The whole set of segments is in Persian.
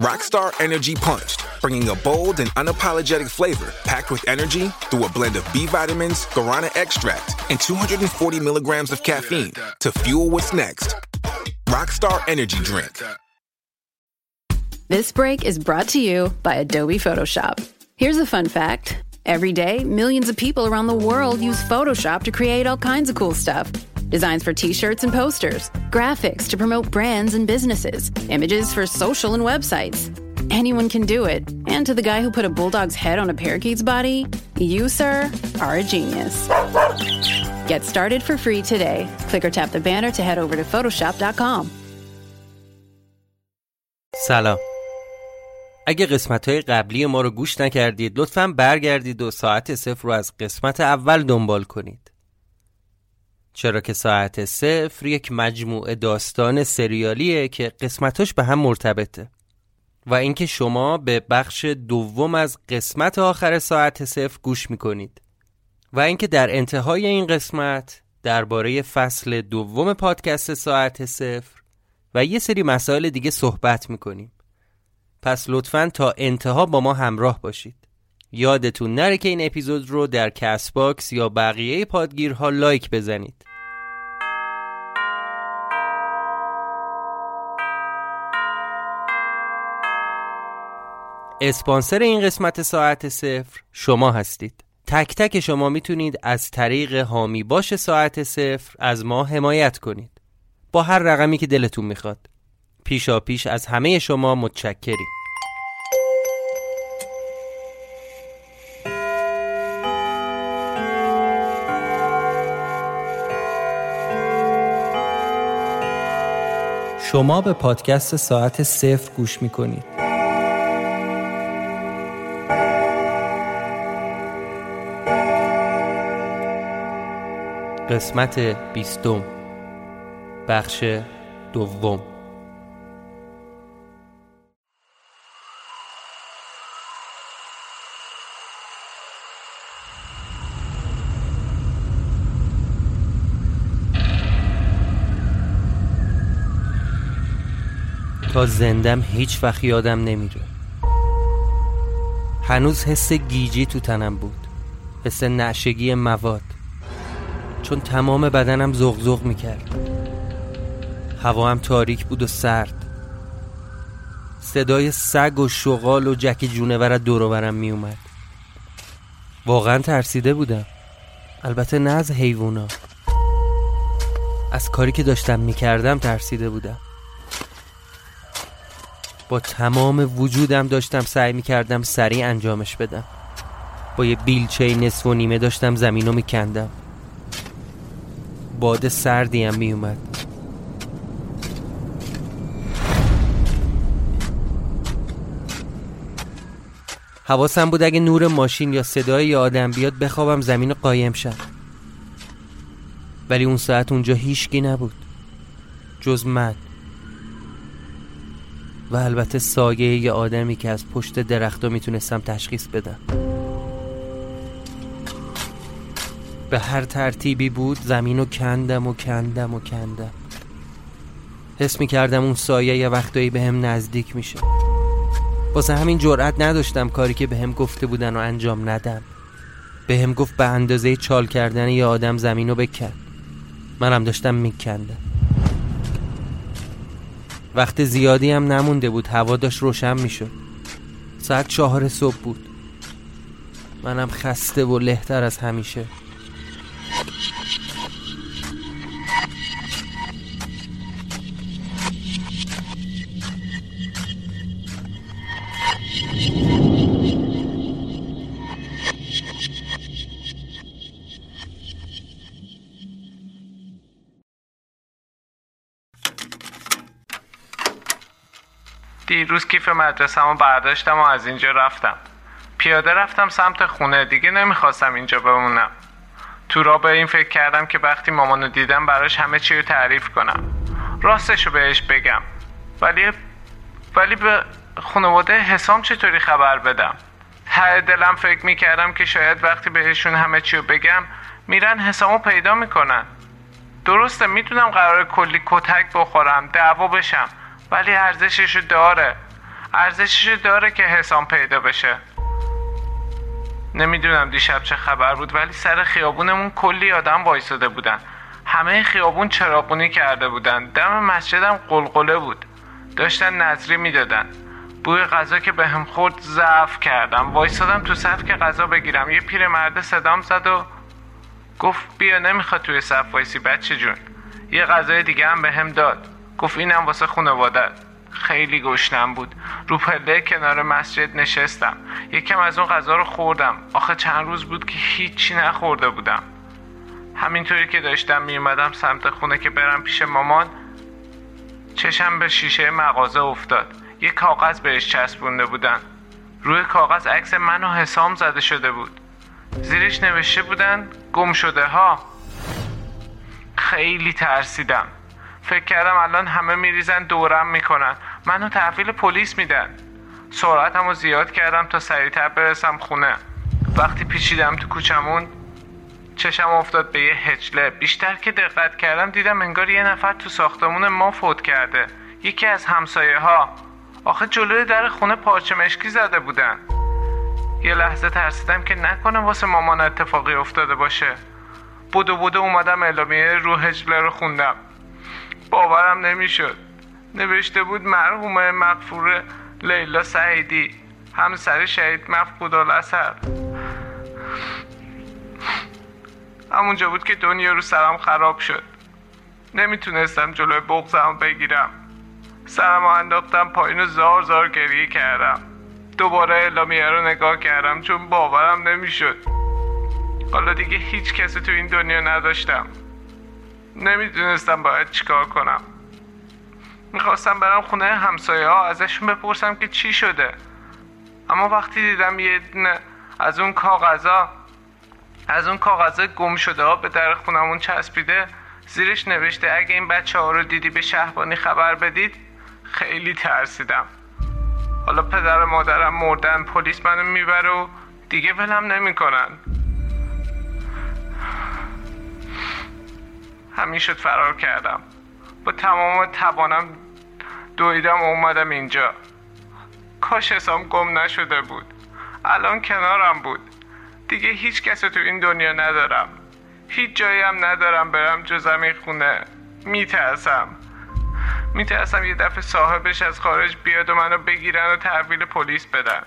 Rockstar Energy Punched, bringing a bold and unapologetic flavor packed with energy through a blend of B vitamins, guarana extract, and 240 milligrams of caffeine to fuel what's next. Rockstar Energy Drink. This break is brought to you by Adobe Photoshop. Here's a fun fact every day, millions of people around the world use Photoshop to create all kinds of cool stuff Designs for t shirts and posters, graphics to promote brands and businesses, images for social and websites. Anyone can do it. And to the guy who put a bulldog's head on a parakeet's body, you, sir, are a genius. Get started for free today. Click or tap the banner to head over to Photoshop.com. سلام اگه قسمت های قبلی ما رو گوش نکردید لطفا برگردید و ساعت صفر رو از قسمت اول دنبال کنید چرا که ساعت صفر یک مجموعه داستان سریالیه که قسمتاش به هم مرتبطه. و اینکه شما به بخش دوم از قسمت آخر ساعت صفر گوش می‌کنید. و اینکه در انتهای این قسمت درباره فصل دوم پادکست ساعت صفر و یه سری مسائل دیگه صحبت می‌کنیم. پس لطفا تا انتها با ما همراه باشید. یادتون نره که این اپیزود رو در Castbox یا بقیه پادگیرها لایک بزنید. اسپانسر این قسمت ساعت صفر شما هستید. تک تک شما می‌تونید از طریق هامی باش ساعت صفر از ما حمایت کنید. با هر رقمی که دلتون می‌خواد. پیشا پیش از همه شما متشکریم. شما به پادکست ساعت صفر گوش می‌کنید. قسمت بیستم بخش دوم. تا زندم هیچ وقت یادم نمیره. هنوز حس گیجی تو تنم بود. حس نشگی مواد. چون تمام بدنم زغزغ می‌کرد. هوا هم تاریک بود و سرد. صدای سگ و شغال و جک جونور از دور و برم میومد واقعا ترسیده بودم. البته نه از حیوونا. از کاری که داشتم می‌کردم ترسیده بودم. با تمام وجودم داشتم سعی می‌کردم سریع انجامش بدم. با یه بیلچه نصف و نیمه داشتم زمین رو میکندم. باد سردی هم میومد حواسم بود اگه نور ماشین یا صدای یه آدم بیاد بخوابم زمین قایم شم. ولی اون ساعت اونجا هیچکی نبود. جز من. و البته سایه یه آدمی که از پشت درختا می‌تونستم تشخیص بدم. به هر ترتیبی بود زمین و کندم و کندم و کندم. حس می کردم اون سایه یه وقتایی به هم نزدیک میشه. واسه همین جرأت نداشتم کاری که به هم گفته بودن و انجام ندم. به هم گفت به اندازه چال کردن یه آدم زمین رو بکن منم داشتم میکندم. وقت زیادی هم نمونده بود هوا داشت روشن می‌شد. ساعت چهار صبح بود. منم خسته و لهتر از همیشه. دیروز کیف مدرسه‌مو برداشتم و از اینجا رفتم. پیاده رفتم سمت خونه دیگه نمی‌خواستم اینجا بمونم. تو را به این فکر کردم که وقتی مامانو دیدم براش همه چی رو تعریف کنم. راستشو بهش بگم. ولی ولی به خانواده حسام چطوری خبر بدم؟ ته دلم فکر می‌کردم که شاید وقتی بهشون همه چی رو بگم میرن حسامو پیدا می‌کنن. درسته می‌دونم قرار کلی کتک بخورم دعوا بشم. ولی ارزششو داره. ارزششو داره که حسام پیدا بشه. نمی‌دونم دیشب چه خبر بود ولی سر خیابونمون کلی آدم وایساده بودن. همه خیابون چراغونی کرده بودن. دم مسجدم قلقله بود. داشتن نظری می‌دادن. بوی غذا که به هم خورد ضعف کردم. وایسادم تو صف که غذا بگیرم. یه پیرمرد صدام زد و گفت بیا نمی‌خواد توی صف وایسی بچه جون. یه غذای دیگه هم به هم داد. گفت اینم واسه خانواده. خیلی گشنم بود. رو پله کنار مسجد نشستم. یکم از اون غذا رو خوردم. آخه چند روز بود که هیچی نخورده بودم. همینطوری که داشتم میومدم سمت خونه که برم پیش مامان چشم به شیشه مغازه افتاد. یه کاغذ بهش چسبونده بودن. روی کاغذ عکس من و حسام زده شده بود. زیرش نوشته بودن گم شده ها. خیلی ترسیدم. فکر کردم الان همه میریزن دورم می‌کنن. منو تحویل پلیس میدن. سرعتم رو زیاد کردم تا سریعتر برسم خونه. وقتی پیچیدم تو کوچمون چشم افتاد به یه هجله. بیشتر که دقت کردم دیدم انگار یه نفر تو ساختمون ما فوت کرده. یکی از همسایه ها آخه جلوی در خونه پارچه مشکی زده بودن. یه لحظه ترسیدم که نکنه واسه مامان اتفاقی افتاده باشه. بودو بودو اومدم اعلامیه رو هجله رو خوندم. باورم نمی‌شد. نوشته بود مرحوم مغفور لیلا سعیدی همسر شهید مفقود الاثر همونجا بود که دنیا رو سرم خراب شد. نمی‌تونستم جلوی بغزم بگیرم. سرم انداختم پایین زار زار گریه کردم. دوباره اعلامیه رو نگاه کردم چون باورم نمی‌شد. حالا دیگه هیچ کسی تو این دنیا نداشتم. نمی‌دونستم باید چیکار کنم. می‌خواستم برم خونه همسایه ها ازشون بپرسم که چی شده. اما وقتی دیدم یه دونه از اون کاغذا از اون کاغذا گم شده ها به در خونمون چسبیده زیرش نوشته اگه این بچه ها رو دیدی به شهبانی خبر بدید خیلی ترسیدم. حالا پدر و مادرم مردن پلیس منو می‌بره و دیگه ولم نمی‌کنن. همین شد فرار کردم. با تمام توانم دویدم اومدم اینجا. کاش حسام گم نشده بود. الان کنارم بود. دیگه هیچ کس تو این دنیا ندارم. هیچ جایی هم ندارم برم جز همین خونه. میترسم. میترسم یه دفعه صاحبش از خارج بیاد و منو بگیرن و تحویل پلیس بدن.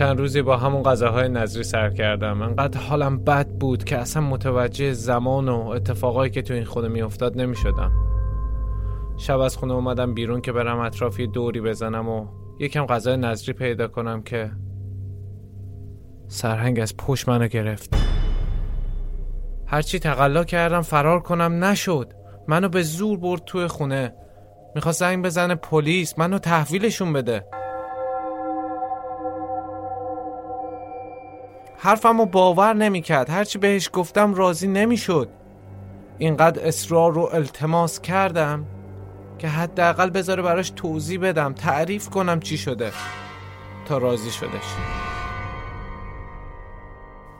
چند روزی با همون غذاهای نظری سر کردم. انقدر حالم بد بود که اصلا متوجه زمان و اتفاقایی که تو این خونه میافتاد نمی‌شدم. شب از خونه اومدم بیرون که برم اطرافی دوری بزنم و یکم غذای نظری پیدا کنم که سرهنگ از پشت منو گرفت. هرچی تقلا کردم فرار کنم نشد. منو به زور برد توی خونه. می‌خواست زنگ بزنه پلیس. منو تحویلشون بده. حرفمو باور نمی‌کرد. هرچی بهش گفتم راضی نمی‌شد. اینقدر اصرار رو التماس کردم که حداقل بذاره براش توضیح بدم تعریف کنم چی شده تا راضی شدش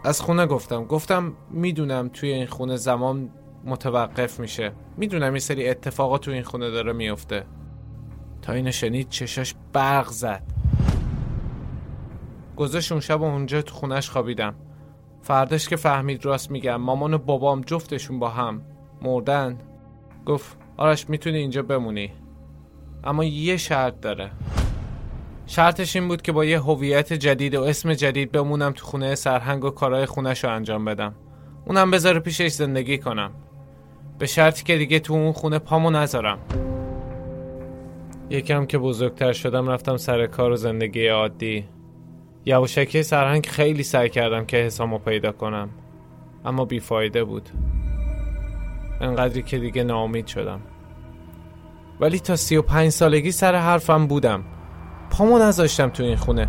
از خونه گفتم. گفتم می‌دونم توی این خونه زمان متوقف میشه. می‌دونم یه سری اتفاقات توی این خونه داره میفته تا اینو شنید چشاش برق زد. گذاشت اون شب اونجا تو خونش خوابیدم. فرداش که فهمید راست میگم مامان و بابام جفتشون با هم مردن. گفت آرش می‌تونی اینجا بمونی. اما یه شرط داره. شرطش این بود که با یه هویت جدید و اسم جدید بمونم تو خونه سرهنگ و کارهای خونش رو انجام بدم. اونم بذاره پیشش زندگی کنم. به شرطی که دیگه تو اون خونه پامو نذارم. یکم که بزرگتر شدم رفتم سر کار و زندگی عادی. یواشکی سرهنگ خیلی سعی کردم که حسامو پیدا کنم اما بیفایده بود. انقدری که دیگه ناامید شدم. ولی تا سی و پنج سالگی سر حرفم بودم. پامو نذاشتم تو این خونه.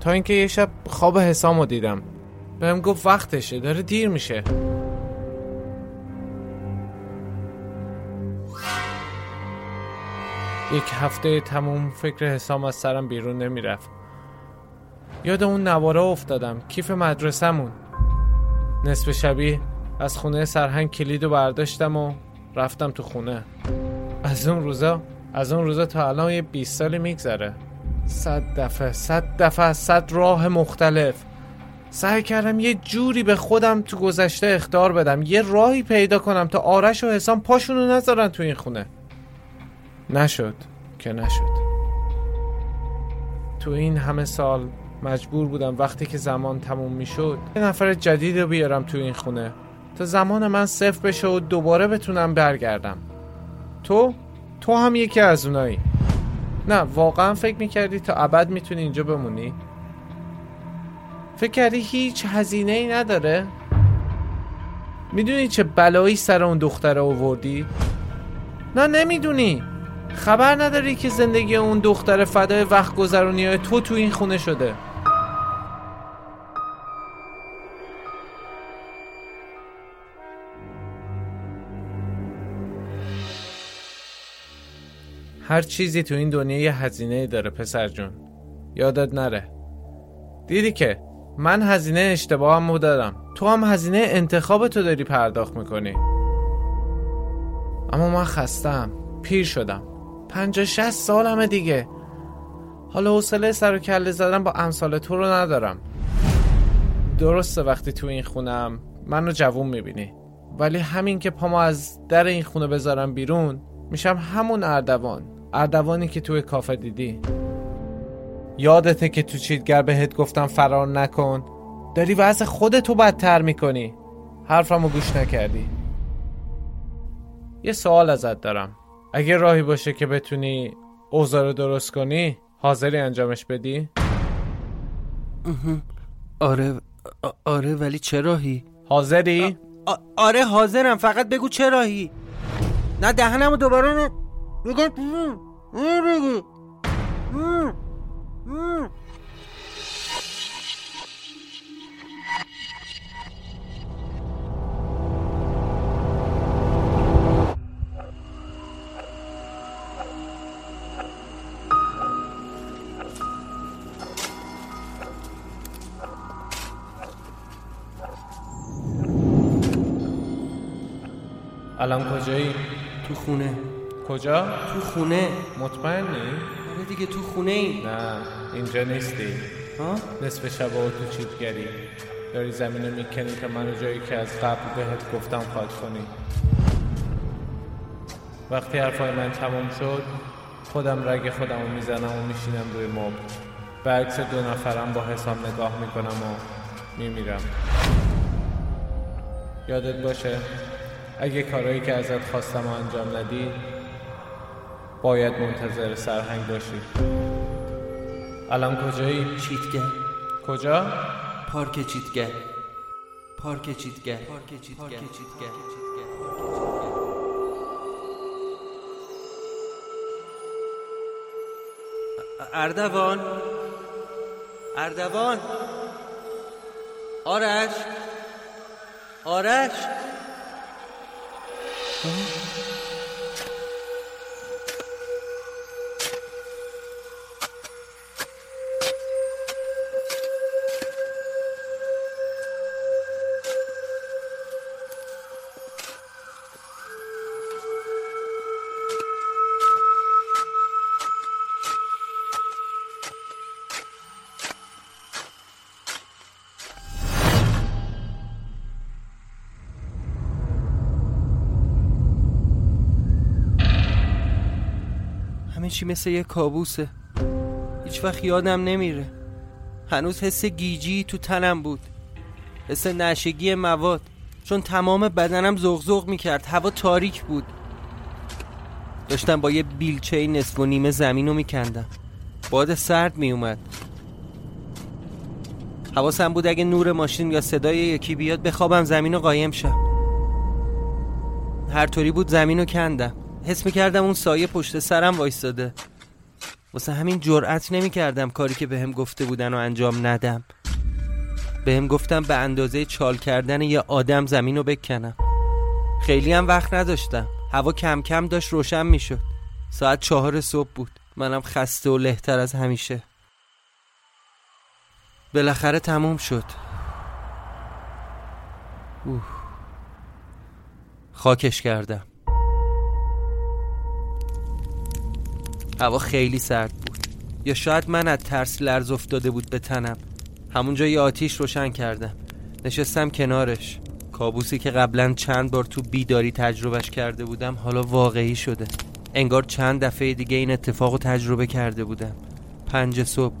تا اینکه یه شب خواب حسامو دیدم. بهم گفت وقتشه داره دیر میشه. یک هفته تموم فکر حسام از سرم بیرون نمی‌رفت. یاد اون نواره افتادم. کیف مدرسمون نصف شبی از خونه سرهنگ کلید و برداشتم و رفتم تو خونه. از اون روزا از اون روزا تا الان یه 20 سالی میگذره. صد دفعه صد دفعه صد راه مختلف. سعی کردم یه جوری به خودم تو گذشته اختار بدم. یه راهی پیدا کنم تا آرش و حسام پاشونو نذارن تو این خونه. نشد که نشد. تو این همه سال مجبور بودم وقتی که زمان تموم می‌شد یه نفر جدید رو بیارم تو این خونه. تا زمان من صفر بشه و دوباره بتونم برگردم. تو؟ تو هم یکی از اونایی. نه واقعا فکر می‌کردی تا ابد می‌تونی اینجا بمونی؟ فکر کردی هیچ هزینه ای نداره؟ می‌دونی چه بلایی سر اون دختره آوردی؟ نه نمی‌دونی. خبر نداری که زندگی اون دختر فدای وقت گذرونی های تو تو این خونه شده. هر چیزی تو این دنیا یه هزینه داره پسر جون. یادت نره. دیدی که من هزینه اشتباهم دادم. تو هم هزینه انتخاب تو داری پرداخت می‌کنی. اما من خستم پیر شدم. پنجا شست سالمه دیگه. حالا حوصله سر و کله زدن با امثال تو رو ندارم. درسته وقتی تو این خونم منو جوون می‌بینی. ولی همین که پامو از در این خونه بذارم بیرون میشم همون اردوان. اردوانی که توی کافه دیدی. یادته که تو چیتگر بهت گفتم فرار نکن. داری وضع خودتو بدتر می‌کنی. حرفمو گوش نکردی. یه سوال ازت دارم. اگه راهی باشه که بتونی اوضاع رو درست کنی حاضری انجامش بدی؟ آره آره ولی چه راهی؟ حاضری؟ آره حاضرم. فقط بگو چه راهی؟ نه دهنمو دوباره الان کجایی؟ تو خونه. کجا؟ تو خونه. مطمئنی؟ آره دیگه تو خونه ای نه اینجا نیستی. ها؟ نصف شب و تو چیتگری داری زمین رو می‌کنی تا منو جایی که از قبل بهت گفتم خواهد کنی. وقتی حرفای من تمام شد خودم رگ خودم رو می‌زنم و میشینم روی مبل. به عکس دو نفرم با حسام نگاه می‌کنم و میمیرم. یادت باشه اگه کارهایی که ازت خواستم و انجام ندی باید منتظر سرهنگ باشی. الان کجایی؟ چیتگر کجا؟ پارک چیتگر پارک چیتگر پارک چیتگر اردوان. اردوان. آرش. آرش. چی مثل یه کابوسه. هیچ وقت یادم نمیره. هنوز حس گیجی تو تنم بود. حس نشگی مواد. چون تمام بدنم زغزغ می‌کرد. هوا تاریک بود. داشتم با یه بیلچه نصف و نیمه زمین رو میکندم. باد سرد میومد حواسم بود اگه نور ماشین یا صدای یکی بیاد بخوابم زمین رو قایم شم. هر طوری بود زمین رو کندم. حس می‌کردم اون سایه پشت سرم وایستاده. واسه همین جرأت نمی‌کردم کاری که بهم گفته بودن و انجام ندم. بهم گفتم به اندازه چال کردن یه آدم زمین رو بکنم. خیلی هم وقت نداشتم. هوا کم کم داشت روشن می‌شد. ساعت چهار صبح بود. منم خسته و لهتر از همیشه. بالاخره تموم شد. اوه. خاکش کردم. هوا خیلی سرد بود. یا شاید من از ترس لرز افتاده بود به تنم. همونجا یه آتیش روشن کردم. نشستم کنارش. کابوسی که قبلا چند بار تو بیداری تجربهش کرده بودم حالا واقعی شده. انگار چند دفعه دیگه این اتفاق رو تجربه کرده بودم. پنج صبح.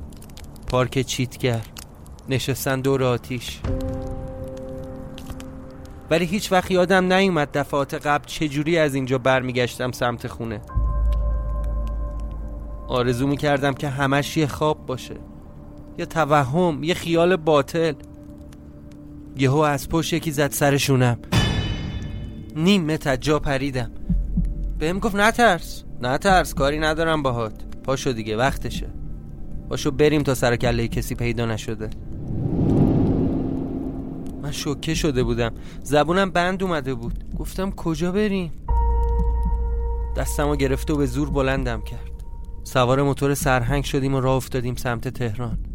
پارک چیتگر. نشستن دور آتیش. ولی هیچ وقت یادم نیومد دفعات قبل چجوری از اینجا برمیگشتم سمت خونه. آرزو می‌کردم که همش یه خواب باشه. یه توهم یه خیال باطل. یهو از پشت یکی زد سرشونم. نیم متر جا پریدم. بهم گفت نترس نترس کاری ندارم باهات. پاشو دیگه وقتشه. پاشو بریم تا سر کله کسی پیدا نشده. من شوکه شده بودم. زبونم بند اومده بود. گفتم کجا بریم؟ دستمو گرفته و به زور بلندم کرد. سوار موتور سرهنگ شدیم و راه افتادیم سمت تهران.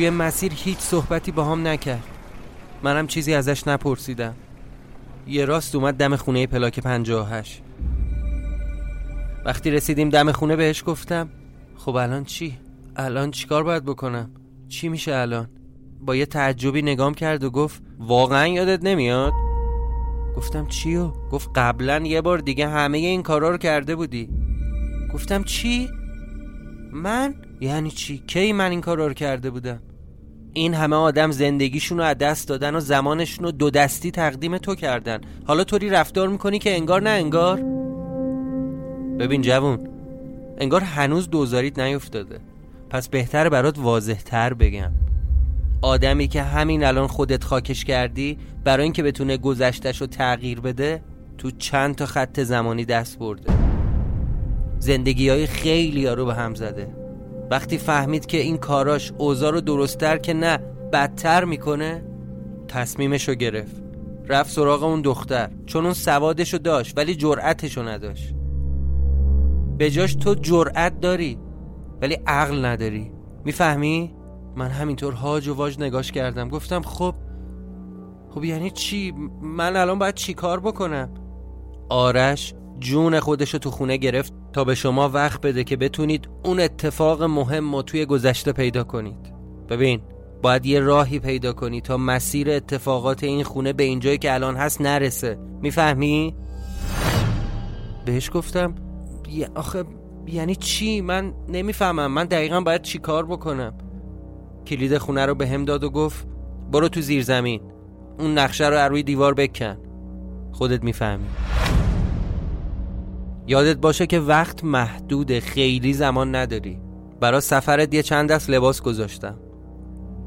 توی مسیر هیچ صحبتی با هم نکرد منم چیزی ازش نپرسیدم یه راست اومد دم خونه پلاک 58 وقتی رسیدیم دم خونه بهش گفتم خب الان چی؟ الان چیکار باید بکنم؟ چی میشه الان؟ با یه تعجبی نگام کرد و گفت واقعا یادت نمیاد؟ گفتم چیو؟ گفت قبلا یه بار دیگه همه این کارا رو کرده بودی گفتم چی؟ من؟ یعنی چی؟ کی من این کارا رو کرده بودم؟ این همه آدم زندگیشون رو از دست دادن و زمانشون رو دو دستی تقدیم تو کردن. حالا طوری رفتار می‌کنی که انگار نه انگار. ببین جوون انگار هنوز دوزاریت نیفتاده. پس بهتر برات واضح تر بگم. آدمی که همین الان خودت خاکش کردی برای اینکه بتونه گذشتش رو تغییر بده تو چند تا خط زمانی دست برده. زندگی های خیلی ها رو به هم زده. وقتی فهمید که این کاراش اوضاع رو درستتر که نه بدتر می‌کنه تصمیمشو گرفت رفت سراغ اون دختر چون اون سوادشو داشت ولی جرأتشو نداشت به جاش تو جرأت داری ولی عقل نداری می‌فهمی؟ من همینطور هاج و واج نگاش کردم گفتم خب خب یعنی چی؟ من الان باید چی کار بکنم؟ آرش جون خودشو تو خونه گرفت تا به شما وقت بده که بتونید اون اتفاق مهم رو توی گذشته پیدا کنید. ببین باید یه راهی پیدا کنی تا مسیر اتفاقات این خونه به اینجایی که الان هست نرسه. می‌فهمی؟ بهش گفتم آخه یعنی چی؟ من نمی‌فهمم. من دقیقا باید چی کار بکنم؟ کلید خونه رو به هم داد و گفت برو تو زیر زمین اون نقشه رو روی دیوار بکن. خودت می‌فهمی. یادت باشه که وقت محدوده خیلی زمان نداری برا سفرت یه چند دست لباس گذاشتم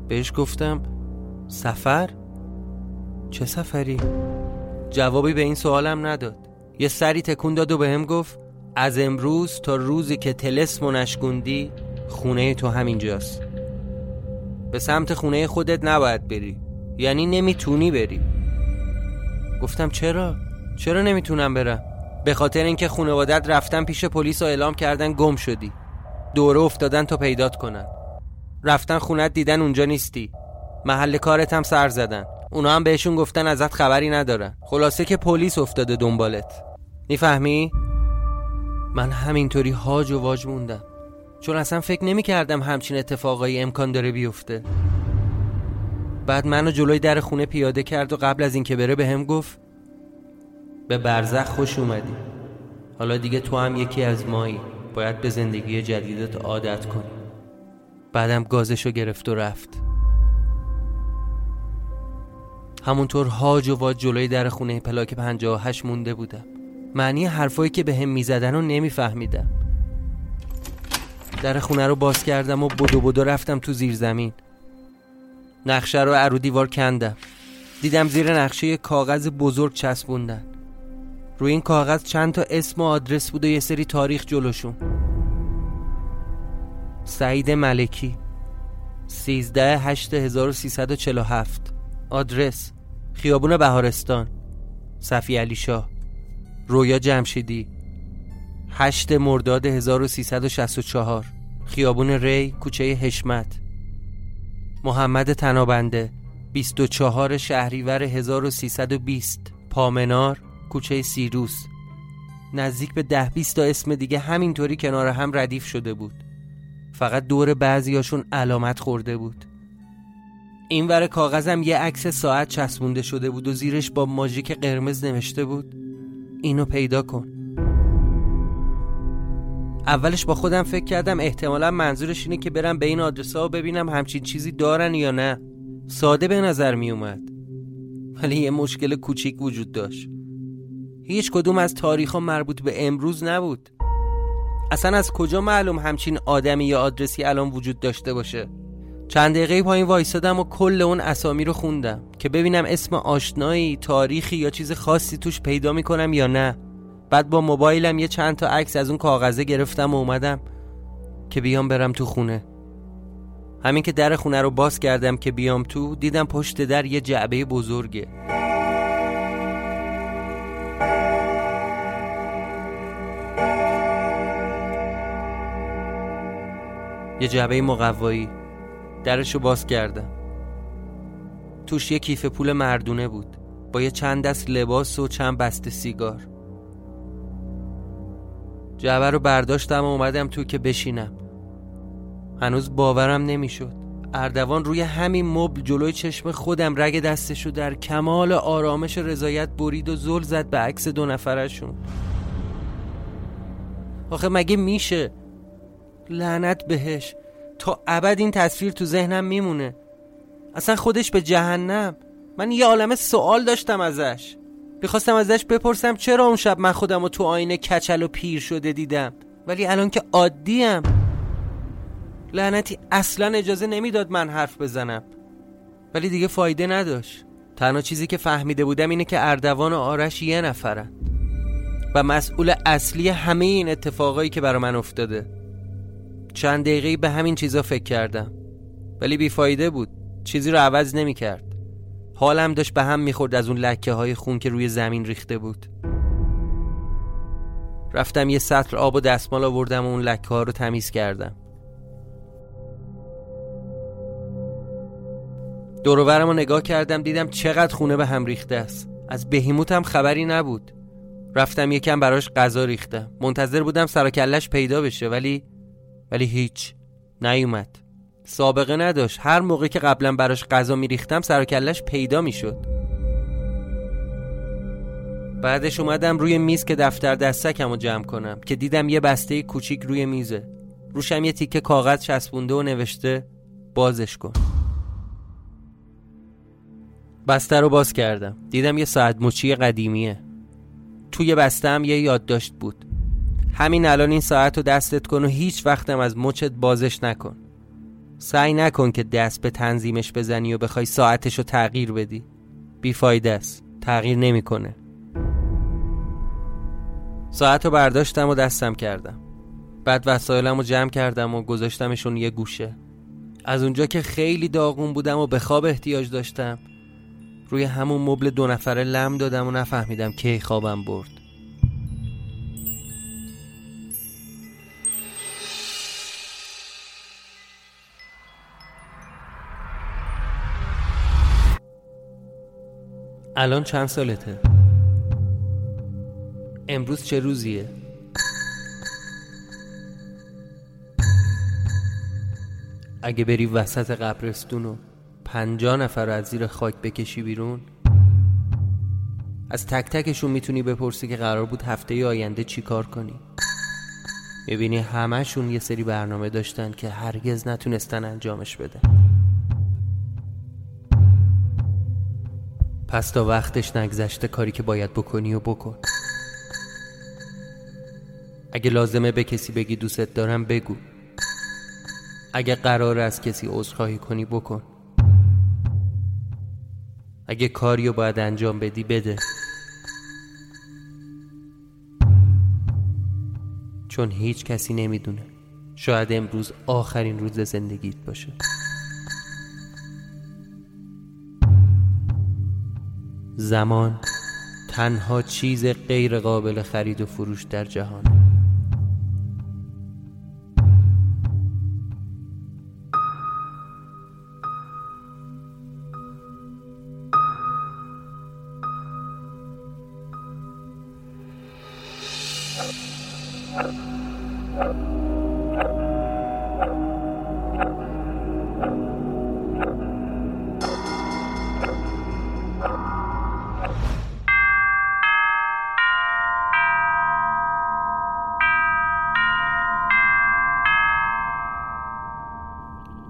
بهش گفتم سفر؟ چه سفری؟ جوابی به این سوالم نداد یه سری تکون داد و به هم گفت از امروز تا روزی که تلسم و نشگوندی خونه تو همینجاست به سمت خونه خودت نباید بری یعنی نمی‌تونی بری گفتم چرا؟ چرا نمی‌تونم برم؟ به خاطر اینکه خانوادت رفتن پیش پلیس و اعلام کردن گم شدی. دوره افتادن تا پیدات کنن. رفتن خونت دیدن اونجا نیستی. محل کارت هم سر زدن. اونا هم بهشون گفتن ازت خبری ندارن. خلاصه که پلیس افتاده دنبالت. می‌فهمی؟ من همینطوری هاج و واج موندم. چون اصلا فکر نمی کردم همچین اتفاقایی امکان داره بیفته. بعد منو جلوی در خونه پیاده کرد و قبل از اینکه بره به هم گفت به برزخ خوش اومدی. حالا دیگه تو هم یکی از مایی. باید به زندگی جدیدت عادت کنی. بعدم گازشو گرفت و رفت. همونطور هاج و واج جلوی در خونه پلاک هشت مونده بودم. معنی حرفایی که به هم می‌زدن رو نمیفهمیدم. در خونه رو باز کردم و بدو بدو رفتم تو زیر زمین. نقشه رو ارو دیوار کندم. دیدم زیر نقشه یه کاغذ بزرگ چسبوندن. روی این کاغذ چند تا اسم و آدرس بود و یه سری تاریخ جلوشون. سعید ملکی 13 8 1347 آدرس خیابون بهارستان. صفی علی شاه. رویا جمشیدی 8 مرداد 1364 خیابون ری کوچه حشمت. محمد تنابنده 24 شهریور 1320 پامنار کوچه سیروس. نزدیک به ده بیست تا اسم دیگه همینطوری کنار هم ردیف شده بود. فقط دور بعضیاشون علامت خورده بود. این ور کاغذم یه عکس ساعت چسبونده شده بود و زیرش با ماژیک قرمز نوشته بود. اینو پیدا کن. اولش با خودم فکر کردم احتمالا منظورش اینه که برم به این آدرس ها و ببینم همچین چیزی دارن یا نه. ساده به نظر می اومد ولی یه مشکل کوچیک وجود داشت. هیچ کدوم از تاریخ مربوط به امروز نبود. اصلا از کجا معلوم همچین آدمی یا آدرسی الان وجود داشته باشه؟ چند دقیقه پایین وایستادم و کل اون اسامی رو خوندم که ببینم اسم آشنایی تاریخی یا چیز خاصی توش پیدا می‌کنم یا نه. بعد با موبایلم یه چند تا عکس از اون کاغذه گرفتم و اومدم که بیام برم تو خونه. همین که در خونه رو باز کردم که بیام تو دیدم پشت در یه جعبه بزرگه. یه جعبه مقوایی. درشو باز کردم. توش یه کیف پول مردونه بود. با یه چند دست لباس و چند بسته سیگار. جعبه رو برداشتم و اومدم تو که بشینم. هنوز باورم نمی‌شد. اردوان روی همین مبل جلوی چشم خودم رگ دستشو در کمال آرامش رضایت برید و زل زد به عکس دو نفرشون. آخه مگه میشه؟ لعنت بهش. تا ابد این تصویر تو ذهنم میمونه. اصلا خودش به جهنم. من یه عالم سوال داشتم ازش. می‌خواستم ازش بپرسم چرا اون شب من خودم رو تو آینه کچل و پیر شده دیدم؟ ولی الان که عادیم. لعنتی اصلا اجازه نمی‌داد من حرف بزنم. ولی دیگه فایده نداشت. تنها چیزی که فهمیده بودم اینه که اردوان و آرش یه نفرن. و مسئول اصلی همه این اتفاقایی که برا من افتاده. چند دقیقه به همین چیزا فکر کردم. ولی بیفایده بود. چیزی رو عوض نمی کرد حالم داشت به هم می‌خورد از اون لکه های خون که روی زمین ریخته بود. رفتم یه سطر آب و دستمال آوردم و اون لکه ها رو تمیز کردم. دوروبرم رو نگاه کردم دیدم چقدر خونه به هم ریخته است. از بهیموتم خبری نبود. رفتم یکم براش غذا ریختم. منتظر بودم سراکلش پیدا بشه ولی ولی هیچ. نیومد. سابقه نداشت. هر موقع که قبلا براش غذا میریختم سر کلش پیدا می‌شد. بعدش اومدم روی میز که دفتر دستکم رو جمع کنم که دیدم یه بسته کوچیک روی میزه. روشم یه تیکه کاغذ چسبونده و نوشته بازش کن. بسته رو باز کردم. دیدم یه ساعت مچی قدیمیه. توی بسته هم یه یادداشت بود. همین الان این ساعت رو دستت کن و هیچ وقتم از مچت بازش نکن. سعی نکن که دست به تنظیمش بزنی و بخوای ساعتش رو تغییر بدی. بیفایده است. تغییر نمی‌کنه. ساعت رو برداشتم و دستم کردم. بعد وسایلم رو جمع کردم و گذاشتمشون یه گوشه. از اونجا که خیلی داغون بودم و به خواب احتیاج داشتم روی همون مبل دو نفره لم دادم و نفهمیدم کی خوابم برد. الان چند سالته؟ امروز چه روزیه؟ اگه بری وسط قبرستون و پنجا نفر از زیر خاک بکشی بیرون از تک تکشون می‌تونی بپرسی که قرار بود هفته آینده چی کار کنی می‌بینی همهشون یه سری برنامه داشتن که هرگز نتونستن انجامش بده پس تا وقتش نگذشته کاری که باید بکنی و بکن. اگه لازمه به کسی بگی دوستت دارم بگو. اگه قرار از کسی عذرخواهی کنی بکن. اگه کاری رو باید انجام بدی بده. چون هیچ کسی نمی‌دونه. شاید امروز آخرین روز زندگیت باشه. زمان تنها چیز غیر قابل خرید و فروش در جهان.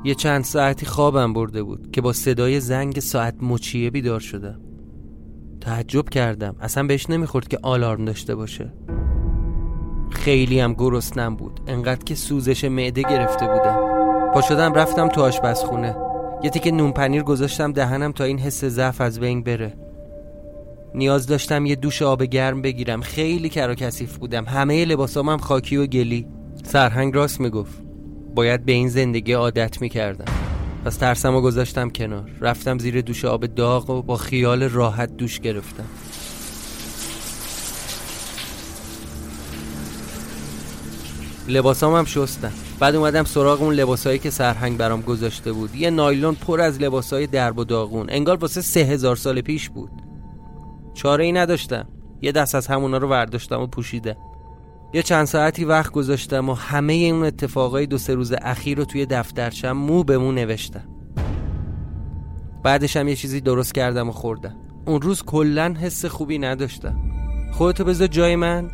یه چند ساعتی خوابم برده بود که با صدای زنگ ساعت مچیه بیدار شدم. تعجب کردم. اصلا بهش نمی‌خورد که آلارم داشته باشه. خیلی هم گرسنم بود. انقدر که سوزش معده گرفته بودم. پا شدم رفتم تو آشپزخونه. یه تیکه نون پنیر گذاشتم دهنم تا این حس ضعف از بین بره. نیاز داشتم یه دوش آب گرم بگیرم. خیلی کر کثیف بودم. همه لباسام هم خاکی و گلی. سرهنگ راست می‌گفت. باید به این زندگی عادت می‌کردم. پس ترسم و گذاشتم کنار. رفتم زیر دوش آب داغ و با خیال راحت دوش گرفتم. لباسام هم شستم. بعد اومدم سراغ اون لباسایی که سرهنگ برام گذاشته بود. یه نایلون پر از لباسای درب و داغون. انگار واسه سه هزار سال پیش بود. چاره ای نداشتم. یه دست از همونا رو ورداشتم و پوشیده یه چند ساعتی وقت گذاشتم و همه اون اتفاقای دو سه روز اخیر رو توی دفترچم مو به مو نوشتم. بعدش هم یه چیزی درست کردم و خوردم. اون روز کلا حس خوبی نداشتم. خودتو بذار جای من.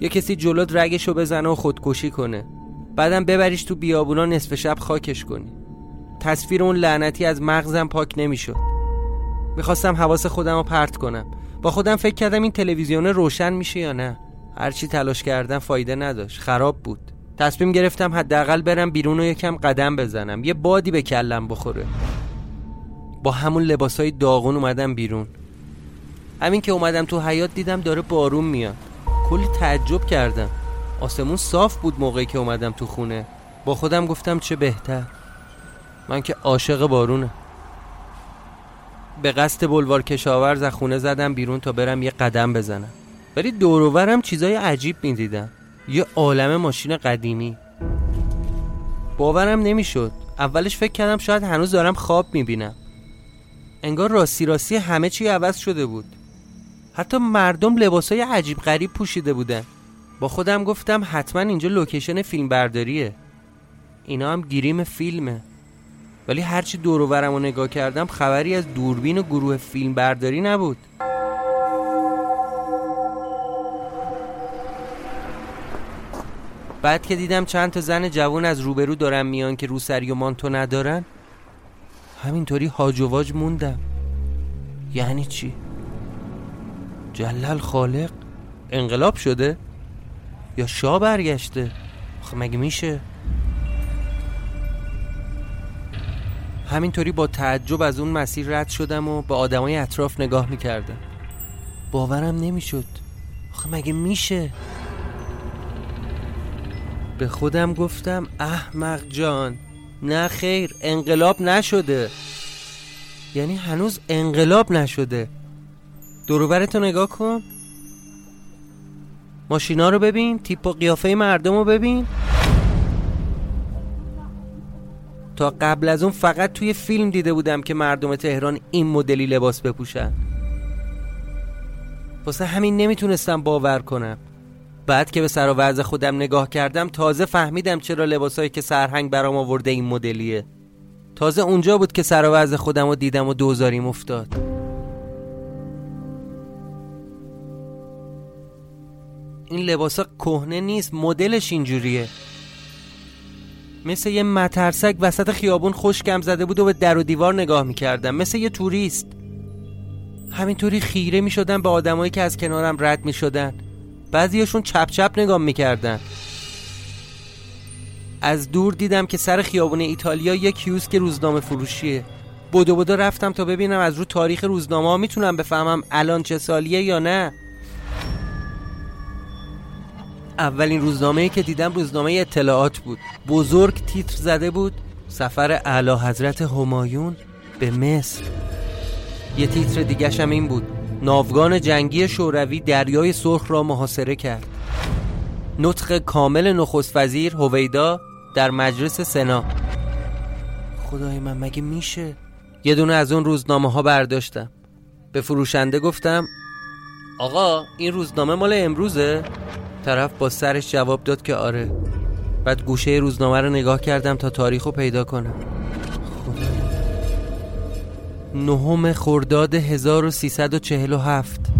یه کسی جلوت رگشو بزنه و خودکشی کنه. بعدم ببریش تو بیابونا نصف شب خاکش کنی. تصویر اون لعنتی از مغزم پاک نمی‌شد. می‌خواستم حواس خودم رو پرت کنم. با خودم فکر کردم این تلویزیون روشن میشه یا نه. هرچی تلاش کردم فایده نداشت. خراب بود. تصمیم گرفتم حداقل برم بیرون و یکم قدم بزنم. یه بادی به کلم بخوره. با همون لباسای داغون اومدم بیرون. همین که اومدم تو حیات دیدم داره بارون میاد. کلی تعجب کردم. آسمون صاف بود موقعی که اومدم تو خونه. با خودم گفتم چه بهتر. من که عاشق بارونه. به قصد بلوار کشاورز از خونه زدم بیرون تا برم یه قدم بزنم. ولی دوروورم چیزای عجیب می‌دیدم. یه عالم ماشین قدیمی. باورم نمی‌شد. اولش فکر کردم شاید هنوز دارم خواب می‌بینم. انگار راستی راستی همه چی عوض شده بود. حتی مردم لباسای عجیب غریب پوشیده بودن. با خودم گفتم حتما اینجا لوکیشن فیلم برداریه اینا هم گیریم فیلمه. ولی هرچی دور رو نگاه کردم خبری از دوربین و گروه فیلم برداری نبود. بعد که دیدم چند تا زن جوان از روبرو دارن میان که روسری و مانتو ندارن همینطوری هاج و واج موندم یعنی چی؟ جلل خالق انقلاب شده؟ یا شاه برگشته؟ آخه مگه میشه؟ همینطوری با تعجب از اون مسیر رد شدم و به آدمای اطراف نگاه می‌کردم باورم نمی‌شد آخه مگه میشه؟ به خودم گفتم احمق جان نه خیر انقلاب نشده. یعنی هنوز انقلاب نشده. دروبرتو نگاه کن. ماشینا رو ببین تیپ و قیافه مردم رو ببین. تا قبل از اون فقط توی فیلم دیده بودم که مردم تهران این مدلی لباس بپوشن. واسه همین نمی‌تونستم باور کنم. بعد که به سر و وضع خودم نگاه کردم تازه فهمیدم چرا لباسایی که سرهنگ برام آورده این مدلیه. تازه اونجا بود که سر و وضع خودم رو دیدم و دوزاریم افتاد. این لباسا کهنه نیست مدلش اینجوریه. مثل یه مترسک وسط خیابون خوشگم زده بود و به در و دیوار نگاه می‌کردم. مثل یه توریست. همینطوری خیره می‌شدم به آدمایی که از کنارم رد می‌شدن. بعضیاشون چپ چپ نگاه می‌کردن. از دور دیدم که سر خیابون ایتالیا یک کیوسک روزنامه فروشیه. بودو بودو رفتم تا ببینم از رو تاریخ روزنامه ها می‌تونم بفهمم الان چه سالیه یا نه. اولین روزنامه که دیدم روزنامه اطلاعات بود. بزرگ تیتر زده بود سفر اعلی حضرت همایون به مصر. یه تیتر دیگه هم این بود. ناوگان جنگی شوروی دریای سرخ را محاصره کرد. نطق کامل نخست وزیر هویدا در مجلس سنا. خدای من مگه میشه؟ یه دونه از اون روزنامه ها برداشتم. به فروشنده گفتم آقا این روزنامه مال امروزه؟ طرف با سرش جواب داد که آره. بعد گوشه روزنامه رو نگاه کردم تا تاریخ رو پیدا کنم. نهم خرداد 1347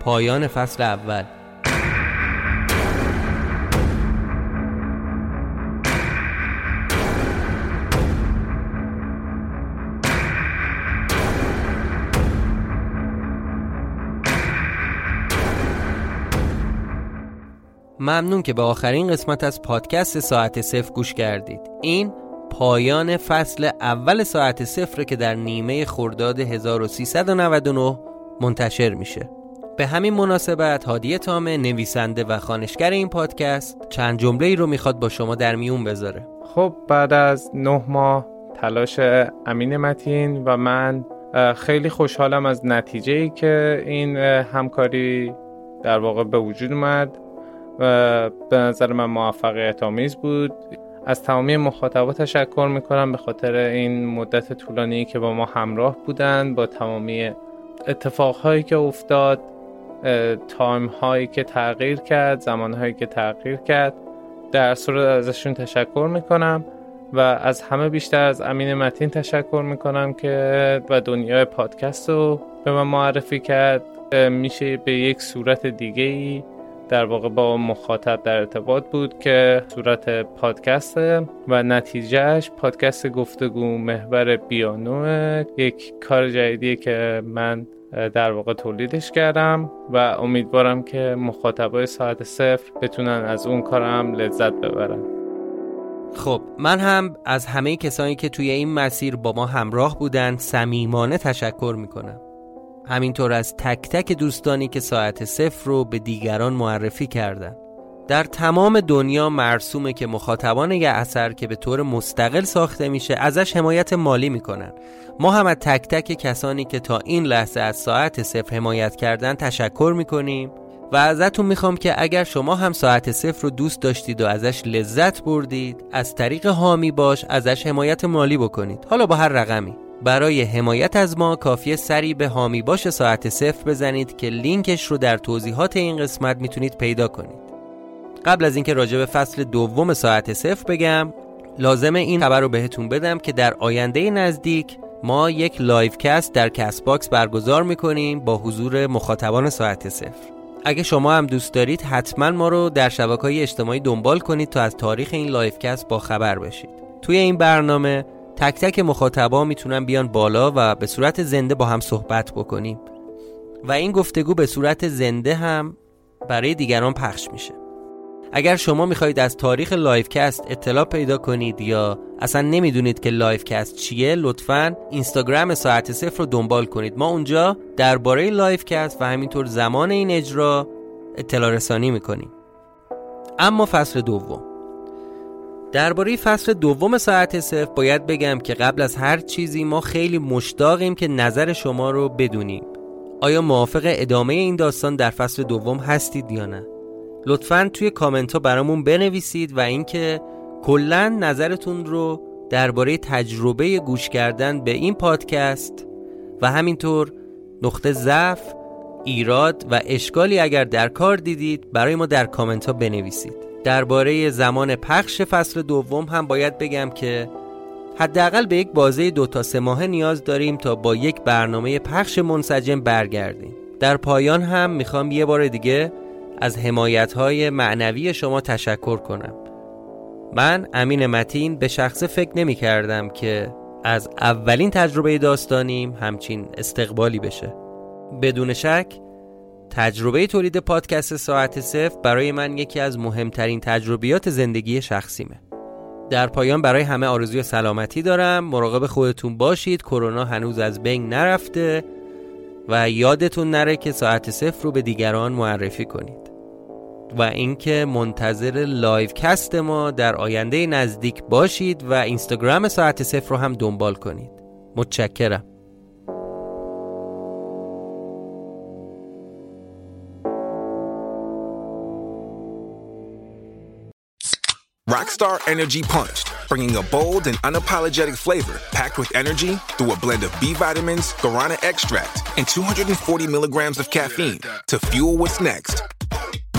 پایان فصل اول. ممنون که به آخرین قسمت از پادکست ساعت صفر گوش کردید. این پایان فصل اول ساعت صفر که در نیمه خرداد 1399 منتشر میشه. به همین مناسبت هادی تامه نویسنده و خانشگر این پادکست چند جمله ای رو می‌خواد با شما در میون بذاره. خب بعد از نه ماه تلاش امین متین و من خیلی خوشحالم از نتیجه ای که این همکاری در واقع به وجود اومد و به نظر من موفقیت آمیز بود. از تمامی مخاطبا تشکر می‌کنم به خاطر این مدت طولانی که با ما همراه بودن با تمامی اتفاقهایی که افتاد. تایم هایی که تغییر کرد زمان هایی که تغییر کرد. در صورت ازشون تشکر می‌کنم و از همه بیشتر از امین متین تشکر می‌کنم که و دنیای پادکست رو به من معرفی کرد. میشه به یک صورت دیگه ای در واقع با مخاطب در ارتباط بود که صورت پادکست و نتیجهش پادکست گفتگو محور بیانو یک کار جدیدیه که من در واقع تولیدش کردم و امیدوارم که مخاطبای ساعت صفر بتونن از اون کارم لذت ببرن. خب من هم از همه کسانی که توی این مسیر با ما همراه بودن صمیمانه تشکر می‌کنم. همینطور از تک تک دوستانی که ساعت صفر رو به دیگران معرفی کردن. در تمام دنیا مرسومه که مخاطبان یه اثر که به طور مستقل ساخته میشه ازش حمایت مالی می‌کنن. ما هم از تک تک کسانی که تا این لحظه از ساعت صفر حمایت کردن تشکر می‌کنیم و ازتون می‌خوام که اگر شما هم ساعت صفر رو دوست داشتید و ازش لذت بردید از طریق حامی باش ازش حمایت مالی بکنید. حالا با هر رقمی. برای حمایت از ما کافیه سری به حامی باش ساعت صفر بزنید که لینکش رو در توضیحات این قسمت می‌تونید پیدا کنید. قبل از اینکه راجع به فصل دوم ساعت صفر بگم لازمه این خبر رو بهتون بدم که در آینده نزدیک ما یک livecast در Castbox برگزار می‌کنیم با حضور مخاطبان ساعت صفر. اگه شما هم دوست دارید حتما ما رو در شبکه های اجتماعی دنبال کنید تا از تاریخ این livecast با خبر بشید. توی این برنامه تک تک مخاطبا می‌تونن بیان بالا و به صورت زنده با هم صحبت بکنیم. و این گفتگو به صورت زنده هم برای دیگران پخش میشه. اگر شما می‌خواهید از تاریخ livecast اطلاع پیدا کنید یا اصلا نمی‌دونید که livecast چیه لطفا اینستاگرام ساعت صفر رو دنبال کنید. ما اونجا درباره livecast و همینطور زمان این اجرا اطلاع رسانی می‌کنیم. اما فصل دوم. درباره فصل دوم ساعت صفر باید بگم که قبل از هر چیزی ما خیلی مشتاقیم که نظر شما رو بدونیم. آیا موافق ادامه این داستان در فصل دوم هستید یا نه؟ لطفا توی کامنت ها برامون بنویسید و اینکه کلا نظرتون رو درباره تجربه گوش کردن به این پادکست و همینطور نقطه ضعف ایراد و اشکالی اگر در کار دیدید برای ما در کامنت ها بنویسید. درباره زمان پخش فصل دوم هم باید بگم که حداقل به یک بازه دو تا سه ماهه نیاز داریم تا با یک برنامه پخش منسجم برگردیم. در پایان هم می‌خوام یه بار دیگه از حمایت های معنوی شما تشکر کنم. من امین متین به شخصه فکر نمی کردم که از اولین تجربه داستانیم همچین استقبالی بشه. بدون شک تجربه تولید پادکست ساعت صفر برای من یکی از مهمترین تجربیات زندگی شخصیمه. در پایان برای همه آرزوی سلامتی دارم. مراقب خودتون باشید. کرونا هنوز از بین نرفته و یادتون نره که ساعت صفر رو به دیگران معرفی کنید. و اینکه منتظر live cast ما در آینده نزدیک باشید و اینستاگرام ساعت صفر رو هم دنبال کنید متشکرم Rockstar Energy Punched, bringing a bold and unapologetic flavor packed with energy through a blend of B vitamins, guarana extract, and 240 milligrams of caffeine to fuel what's next.